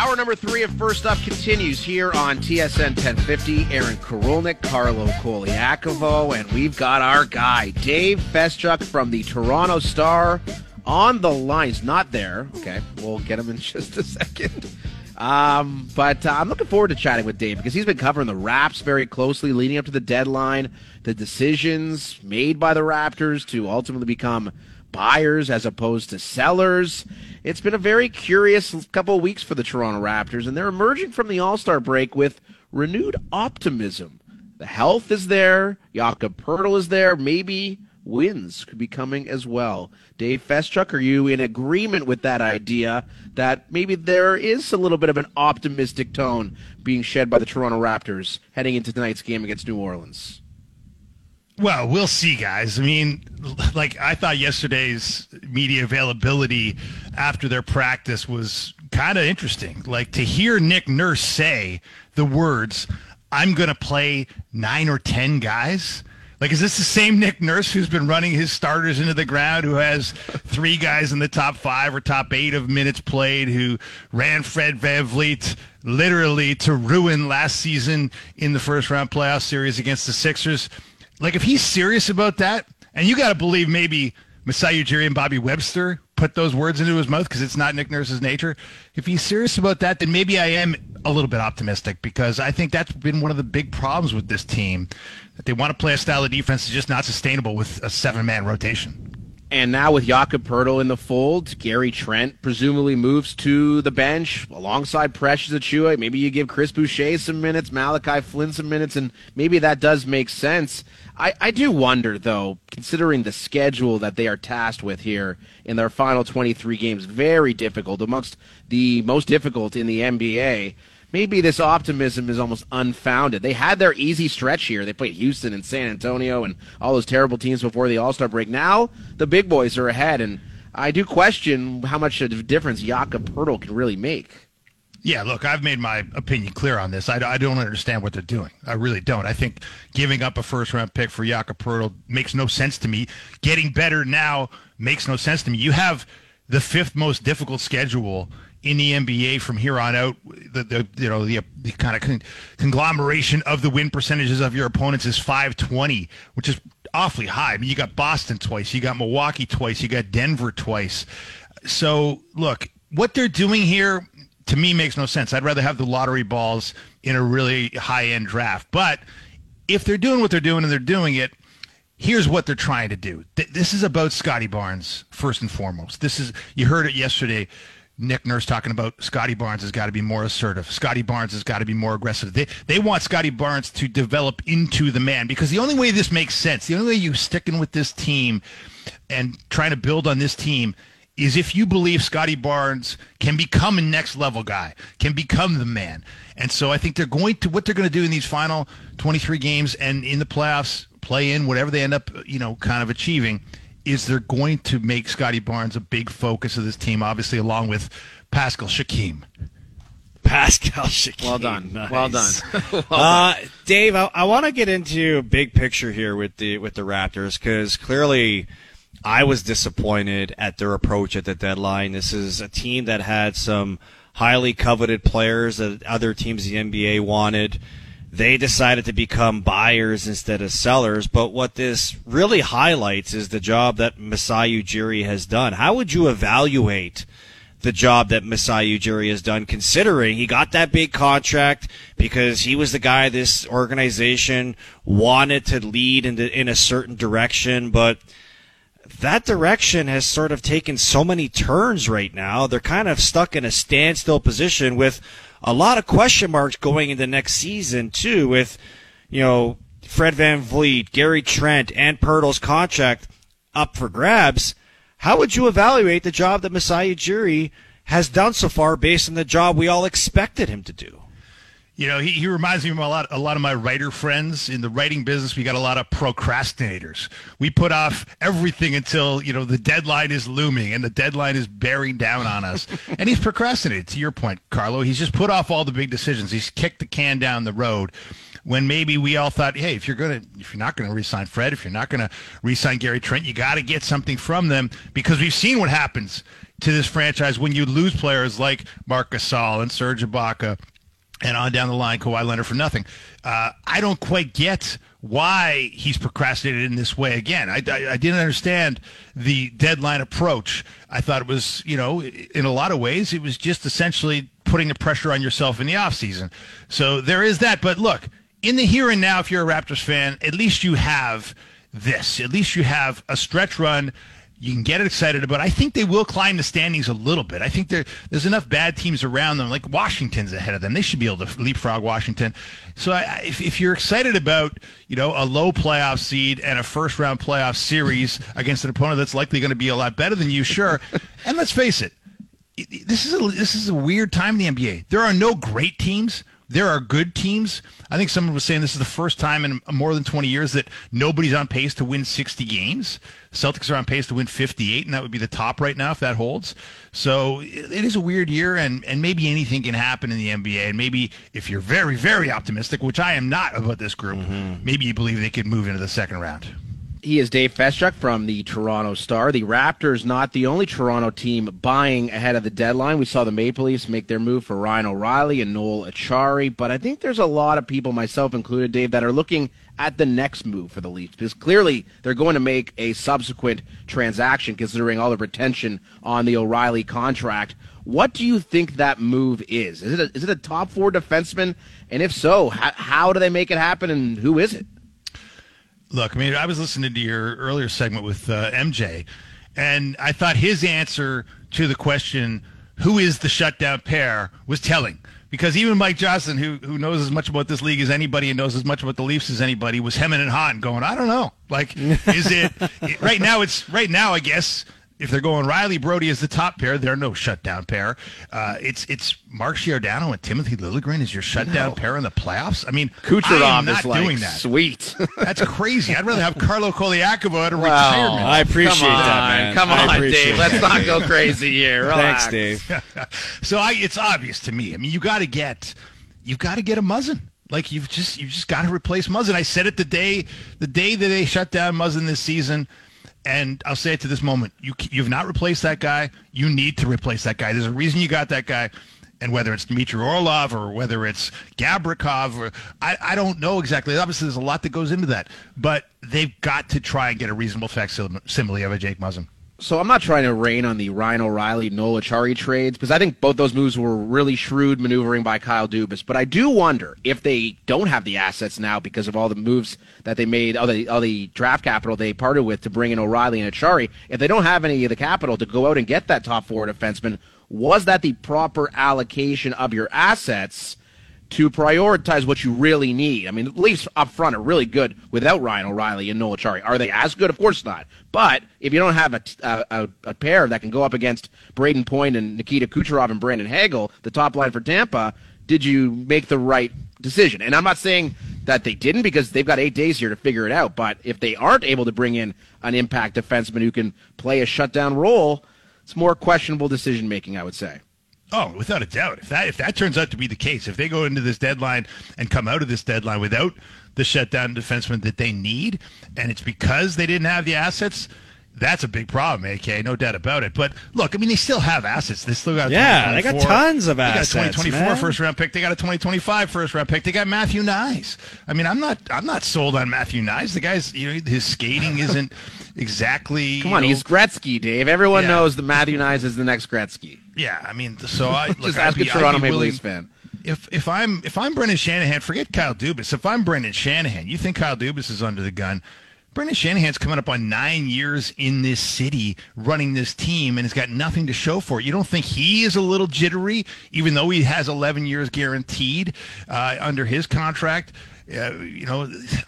Hour number three of First Up continues here on TSN 1050. Aaron Korolnik, Carlo Colaiacovo, and we've got our guy, Dave Feschuk from the Toronto Star on the lines. Not there. Okay, we'll get him in just a second. Um, but uh, I'm looking forward to chatting with Dave because he's been covering the Raps very closely leading up to the deadline, the decisions made by the Raptors to ultimately become buyers as opposed to sellers. It's been a very curious couple of weeks for the Toronto Raptors, and they're emerging from the All Star break with renewed optimism. The health is there, Jakob Poeltl is there, maybe wins could be coming as well. Dave Feschuk, are you in agreement with that idea that maybe there is a little bit of an optimistic tone being shed by the Toronto Raptors heading into tonight's game against New Orleans? Well, we'll see, guys. I mean, like I thought yesterday's media availability after their practice was kind of interesting. Like to hear Nick Nurse say the words, "I'm going to play 9 or 10 guys." Like, is this the same Nick Nurse who's been running his starters into the ground, who has three guys in the top five or top eight of minutes played, who ran Fred VanVleet literally to ruin last season in the first round playoff series against the Sixers? Like, if he's serious about that, and you got to believe maybe Masai Ujiri and Bobby Webster put those words into his mouth because it's not Nick Nurse's nature. If he's serious about that, then maybe I am a little bit optimistic because I think that's been one of the big problems with this team. That they want to play a style of defense that's just not sustainable with a seven man rotation. And now with Jakob Poeltl in the fold, Gary Trent presumably moves to the bench alongside Precious Achiuwa. Maybe you give Chris Boucher some minutes, Malachi Flynn some minutes, and maybe that does make sense. I, I do wonder, though, considering the schedule that they are tasked with here in their final 23 games, very difficult, amongst the most difficult in the NBA maybe this optimism is almost unfounded. They had their easy stretch here. They played Houston and San Antonio and all those terrible teams before the All Star break. Now the big boys are ahead, and I do question how much of a difference Jakob Poeltl can really make. Yeah, look, I've made my opinion clear on this. I, I, don't understand what they're doing. I really don't. I think giving up a first round pick for Jakob Poeltl makes no sense to me. Getting better now makes no sense to me. You have the fifth most difficult schedule in the NBA from here on out. The, the you know the, the kind of con- conglomeration of the win percentages of your opponents is 520, which is awfully high. I mean, you got Boston twice, you got Milwaukee twice, you got Denver twice. So look, what they're doing here to me makes no sense. I'd rather have the lottery balls in a really high end draft. But if they're doing what they're doing and they're doing it, here's what they're trying to do. This is about Scottie Barnes first and foremost. This is you heard it yesterday Nick Nurse talking about Scottie Barnes has got to be more assertive. Scottie Barnes has got to be more aggressive. They they want Scottie Barnes to develop into the man because the only way this makes sense, the only way you sticking with this team and trying to build on this team is if you believe Scottie Barnes can become a next level guy, can become the man. And so I think they're going to what they're going to do in these final 23 games and in the playoffs, play in whatever they end up, you know, kind of achieving is they're going to make Scottie Barnes a big focus of this team, obviously, along with Pascal Siakam. Pascal Siakam. Well done. Nice. Well done. well uh. Dave, I, I want to get into big picture here with the with the Raptors because clearly I was disappointed at their approach at the deadline. This is a team that had some highly coveted players that other teams in the NBA wanted they decided to become buyers instead of sellers. But what this really highlights is the job that Masai Ujiri has done. How would you evaluate the job that Masai Ujiri has done, considering he got that big contract because he was the guy this organization wanted to lead in, the, in a certain direction, but that direction has sort of taken so many turns right now. They're kind of stuck in a standstill position with a lot of question marks going into next season too, with you know Fred VanVleet, Gary Trent, and Poeltl's contract up for grabs. How would you evaluate the job that Masai Ujiri has done so far based on the job we all expected him to do? You know, he, he reminds me of a lot, a lot of my writer friends. In the writing business, we got a lot of procrastinators. We put off everything until, you know, the deadline is looming and the deadline is bearing down on us. and he's procrastinated, to your point, Carlo. He's just put off all the big decisions. He's kicked the can down the road. when maybe we all thought, hey, if you're gonna, if you're not gonna re-sign Fred, if you're not gonna re-sign Gary Trent, you got to get something from them because we've seen what happens to this franchise when you lose players like Marc Gasol and Serge Ibaka and on down the line, Kawhi Leonard for nothing. Uh, I don't quite get why he's procrastinated in this way again. I, I, I, didn't understand the deadline approach. I thought it was, you know, in a lot of ways, it was just essentially putting the pressure on yourself in the offseason. So there is that. But look, in the here and now, if you're a Raptors fan, at least you have this. At least you have a stretch run you can get excited about. I think they will climb the standings a little bit. I think there, there's enough bad teams around them. Like Washington's ahead of them. They should be able to leapfrog Washington. So I, if, if you're excited about you know a low playoff seed and a first round playoff series against an opponent that's likely going to be a lot better than you, sure. and let's face it, this is a, this is a weird time in the NBA. There are no great teams. There are good teams. I think someone was saying this is the first time in more than 20 years that nobody's on pace to win 60 games. Celtics are on pace to win 58, and that would be the top right now if that holds. So it is a weird year, and, and maybe anything can happen in the NBA. And maybe if you're very, very optimistic, which I am not about this group, mm-hmm. maybe you believe they could move into the second round. He is Dave Feschuk from the Toronto Star. The Raptors not the only Toronto team buying ahead of the deadline. We saw the Maple Leafs make their move for Ryan O'Reilly and Noel Acciari, but I think there's a lot of people, myself included, Dave, that are looking at the next move for the Leafs because clearly they're going to make a subsequent transaction considering all the retention on the O'Reilly contract. What do you think that move is? Is it a, is it a top four defenseman? And if so, how, how do they make it happen and who is it? Look, I mean, I was listening to your earlier segment with uh, MJ, and I thought his answer to the question, who is the shutdown pair, was telling. Because even Mike Johnson, who who knows as much about this league as anybody and knows as much about the Leafs as anybody, was hemming and hawing, going, I don't know. Like, is it right now? It's right now, I guess if they're going Rielly Brodie as the top pair, they're no shutdown pair. Uh, it's it's Mark Giordano and Timothy Liljegren is your shutdown no. pair in the playoffs. I mean, Kucherov is like doing that. Sweet. That's crazy. I'd rather have Carlo Colaiacovo at a well, retirement. I appreciate Come that, man. Come on, Dave. Let's not go crazy here. Relax. Thanks, Dave. so I, it's obvious to me. I mean, you got to get you've got to get a Muzzin. Like you've just you've just got to replace Muzzin. I said it the day the day that they shut down Muzzin this season and I'll say it to this moment: you you've not replaced that guy. You need to replace that guy. There's a reason you got that guy, and whether it's Dmitry Orlov or whether it's Gavrikov, or I, I don't know exactly. Obviously, there's a lot that goes into that, but they've got to try and get a reasonable facsimile of a Jake Muzzin so I'm not trying to rain on the Ryan O'Reilly, Noel Acciari trades because I think both those moves were really shrewd maneuvering by Kyle Dubas. But I do wonder if they don't have the assets now because of all the moves that they made, all the, all the draft capital they parted with to bring in O'Reilly and Acciari. If they don't have any of the capital to go out and get that top four defenseman, was that the proper allocation of your assets? To prioritize what you really need. I mean, the Leafs up front are really good without Ryan O'Reilly and Noel Acciari. Are they as good? Of course not. But if you don't have a, a, a pair that can go up against Brayden Point and Nikita Kucherov and Brandon Hagel, the top line for Tampa, did you make the right decision? And I'm not saying that they didn't because they've got eight days here to figure it out. But if they aren't able to bring in an impact defenseman who can play a shutdown role, it's more questionable decision making, I would say. Oh, without a doubt. If that if that turns out to be the case, if they go into this deadline and come out of this deadline without the shutdown defenseman that they need, and it's because they didn't have the assets, that's a big problem, AK, no doubt about it. But look, I mean, they still have assets. They still got yeah, they got tons of assets. They got a 2024 man. first round pick. They got a 2025 first round pick. They got Matthew Knies. I mean, I'm not I'm not sold on Matthew Knies. The guy's you know his skating isn't exactly. Come on, know, he's Gretzky, Dave. Everyone yeah. knows that Matthew Knies is the next Gretzky. Yeah, I mean, so I look, just ask a Toronto Maple Leafs fan. If if I'm if I'm Brendan Shanahan, forget Kyle Dubas. If I'm Brendan Shanahan, you think Kyle Dubas is under the gun? Brendan Shanahan's coming up on nine years in this city running this team and has got nothing to show for it. You don't think he is a little jittery, even though he has 11 years guaranteed uh, under his contract? Uh, you know,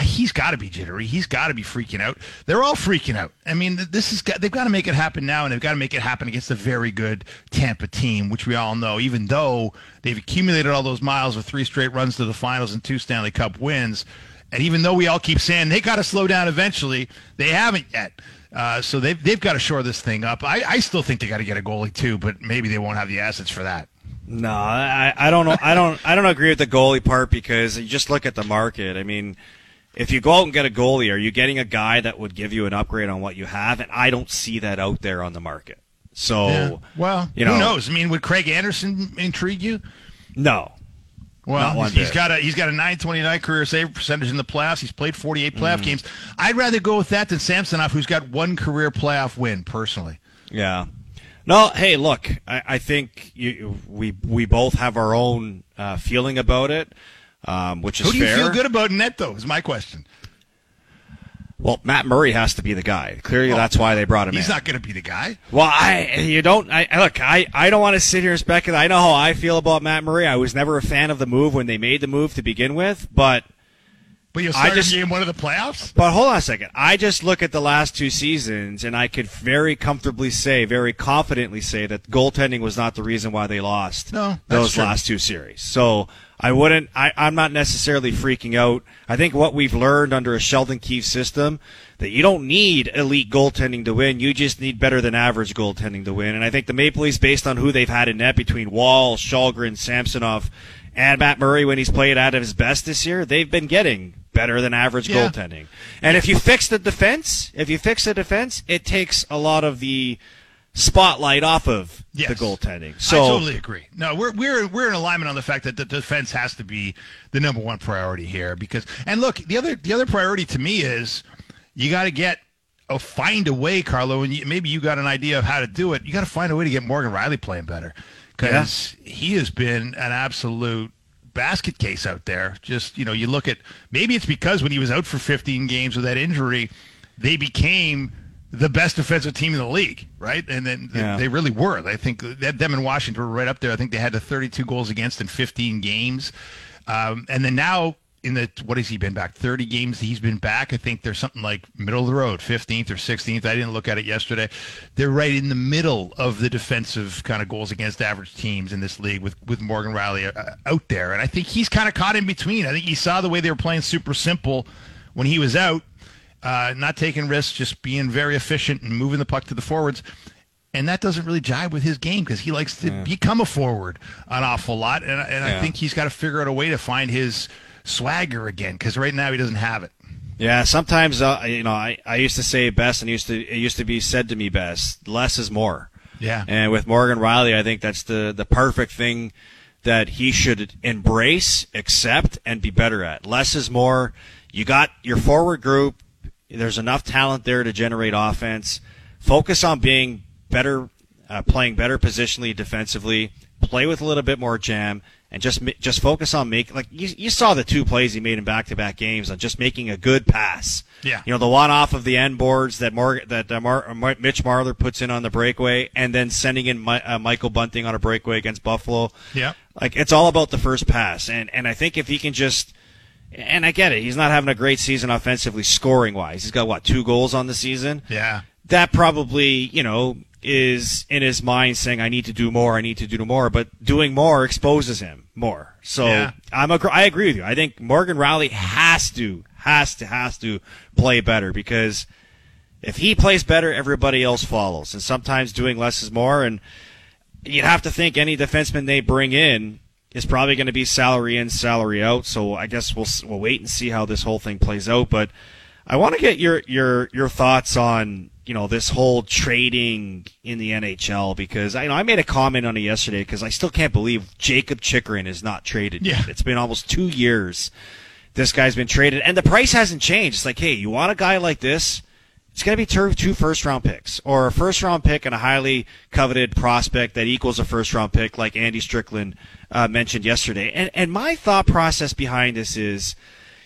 he's got to be jittery. He's got to be freaking out. They're all freaking out. I mean, this is they've got to make it happen now, and they've got to make it happen against a very good Tampa team, which we all know. Even though they've accumulated all those miles with three straight runs to the finals and two Stanley Cup wins, and even though we all keep saying they got to slow down eventually, they haven't yet. Uh, so they've they've got to shore this thing up. I, I still think they got to get a goalie too, but maybe they won't have the assets for that. No, I, I don't know. I don't. I don't agree with the goalie part because you just look at the market. I mean, if you go out and get a goalie, are you getting a guy that would give you an upgrade on what you have? And I don't see that out there on the market. So, Yeah. Well, you know, who knows? I mean, would Craig Anderson intrigue you? No, Well, he's- he's got a he's got a 929 career save percentage in the playoffs. He's played 48 playoff Mm. games. I'd rather go with that than Samsonov, who's got one career playoff win personally. Yeah. No, hey, look, I, I think you, we we both have our own uh, feeling about it, um, which is Who do you fair. feel good about in net, though? Is my question. Well, Matt Murray has to be the guy. Clearly, Oh, that's why they brought him in. He's in. not going to be the guy. Well, I you don't. I I- look. I I don't want to sit here and speculate. I know how I feel about Matt Murray. I was never a fan of the move when they made the move to begin with, but But you'll I start just- game one of the playoffs. But hold on a second. I just look at the last two seasons, and I could very comfortably say, very confidently say that goaltending was not the reason why they lost No, those true. last two series. So I wouldn't. I, I'm not necessarily freaking out. I think what we've learned under a Sheldon Keefe system that you don't need elite goaltending to win. You just need better than average goaltending to win. And I think the Maple Leafs, based on who they've had in net between Woll, Källgren, Samsonov, and Matt Murray when he's played out of his best this year, they've been getting better than average Yeah. goaltending. And if you fix the defense, if you fix the defense, it takes a lot of the spotlight off of Yes. the goaltending. So I totally agree. No, we're we're we're in alignment on the fact that the defense has to be the number one priority here because and look, the other the other priority to me is you got to get a find a way, Carlo, and you, maybe you got an idea of how to do it. You got to find a way to get Morgan Rielly playing better because he has been an absolute basket case out there. Just you know, you look at maybe it's because when he was out for 15 games with that injury, they became the best defensive team in the league, right? And then Yeah. they really were. I think that them and Washington were right up there. I think they had the 32 goals against in 15 games, um, and then now in the what has he been back 30 games he's been back i think there's something like middle of the road 15th or 16th i didn't look at it yesterday they're right in the middle of the defensive kind of goals against average teams in this league with with morgan rielly uh, out there and i think he's kind of caught in between i think you saw the way they were playing super simple when he was out uh, not taking risks just being very efficient and moving the puck to the forwards and that doesn't really jive with his game because he likes to become a forward an awful lot and, and I think he's got to figure out a way to find his swagger again because right now he doesn't have it. Yeah, sometimes uh, you know I, I used to say best, and used to it used to be said to me best. Less is more. Yeah. And with Morgan Rielly, I think that's the the perfect thing that he should embrace, accept, and be better at. Less is more. You got your forward group. There's enough talent there to generate offense. Focus on being better, uh, playing better positionally, defensively. Play with a little bit more jam, and just just focus on make like you, you saw the two plays he made in back to back games on just making a good pass. Yeah. You know the one off of the end boards that Morgan, that uh, Mar- Mar- Mitch Marner puts in on the breakaway, and then sending in Mi- uh, Michael Bunting on a breakaway against Buffalo. Yeah. Like it's all about the first pass, and and I think if he can just, and I get it, he's not having a great season offensively scoring wise. He's got what two goals on the season. Yeah. That probably you know is in his mind saying I need to do more, I need to do more, but doing more exposes him more. So Yeah. I'm a, I agree with you. I think Morgan Rielly has to has to has to play better because if he plays better, everybody else follows. And sometimes doing less is more. And you'd have to think any defenseman they bring in is probably going to be salary in, salary out. So I guess we'll we'll wait and see how this whole thing plays out. But I want to get your your your thoughts on you know this whole trading in the NHL because I you know I made a comment on it yesterday because I still can't believe Jakob Chychrun is not traded Yeah. yet. It's been almost two years this guy's been traded, and the price hasn't changed. It's like, hey, you want a guy like this? It's going to be two, two first round picks, or a first round pick and a highly coveted prospect that equals a first round pick, like Andy Strickland uh, mentioned yesterday. And and my thought process behind this is,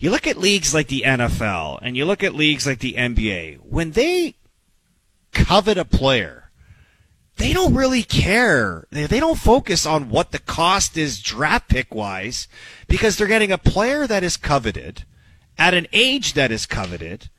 you look at leagues like the NFL and you look at leagues like the NBA when they covet a player they don't really care. They, they don't focus on what the cost is draft pick wise because they're getting a player that is coveted at an age that is coveted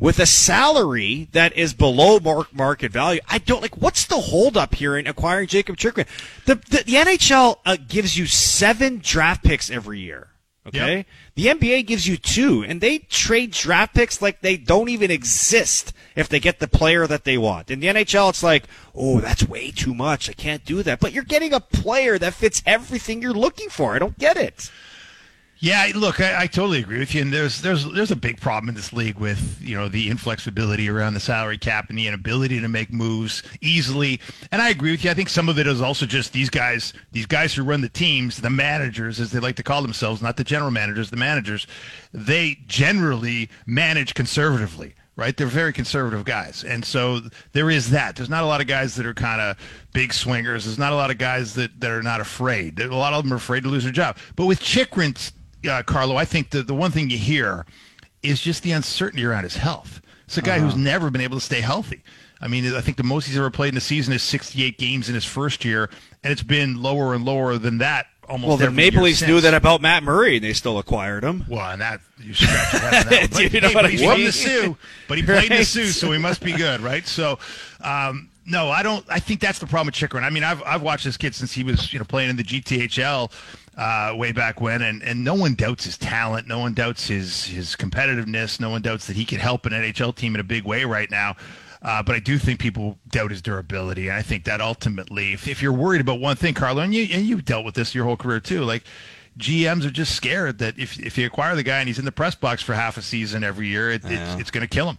with a salary that is below mar- market value. I don't like what's the holdup here in acquiring Jakob Chychrun? The, the, the NHL uh, gives you seven draft picks every year. Okay. Yep. The NBA gives you two, and they trade draft picks like they don't even exist if they get the player that they want. In the NHL, it's like, oh, that's way too much. I can't do that. But you're getting a player that fits everything you're looking for. I don't get it. Yeah, look, I, I, totally agree with you. And there's there's there's a big problem in this league with you know the inflexibility around the salary cap and the inability to make moves easily. And I agree with you. I think some of it is also just these guys, these guys who run the teams, the managers, as they like to call themselves, not the general managers, the managers. They generally manage conservatively right? They're very conservative guys. And so there is that. There's not a lot of guys that are kind of big swingers. There's not a lot of guys that, that are not afraid. A lot of them are afraid to lose their job. But with Chychrun's uh, Carlo, I think the, the one thing you hear is just the uncertainty around his health. It's a guy uh-huh. who's never been able to stay healthy. I mean, I think the most he's ever played in a season is 68 games in his first year, and it's been lower and lower than that almost. Well, the Maple Leafs knew that about Matt Murray, and they still acquired him. Well, and that you scratch your head on that. But, you know hey, but he's from the Soo, but he played in the Soo, so he must be good, right? So. Um, no, I don't. I think that's the problem with Chychrun. I mean, I've I've watched this kid since he was you know playing in the GTHL uh, way back when, and, and no one doubts his talent. No one doubts his his competitiveness. No one doubts that he could help an NHL team in a big way right now. Uh, but I do think people doubt his durability. And I think that ultimately, if, if you're worried about one thing, Carlo, and you and you've dealt with this your whole career too, like GMs are just scared that if if you acquire the guy and he's in the press box for half a season every year, it, it's, it's going to kill him.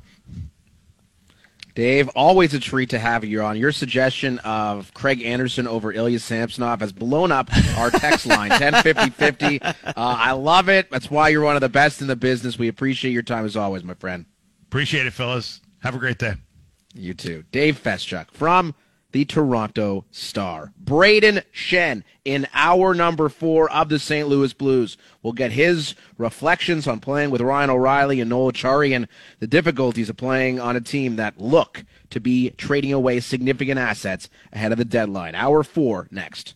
Dave, always a treat to have you on. Your suggestion of Craig Anderson over Ilya Samsonov has blown up our text line, 105050. Uh, I love it. That's why you're one of the best in the business. We appreciate your time as always, my friend. Appreciate it, fellas. Have a great day. You too. Dave Feschuk from the Toronto Star. Brayden Schenn in hour number four of the St. Louis Blues. We'll get his reflections on playing with Ryan O'Reilly and Noel Acciari and the difficulties of playing on a team that look to be trading away significant assets ahead of the deadline. Hour four next.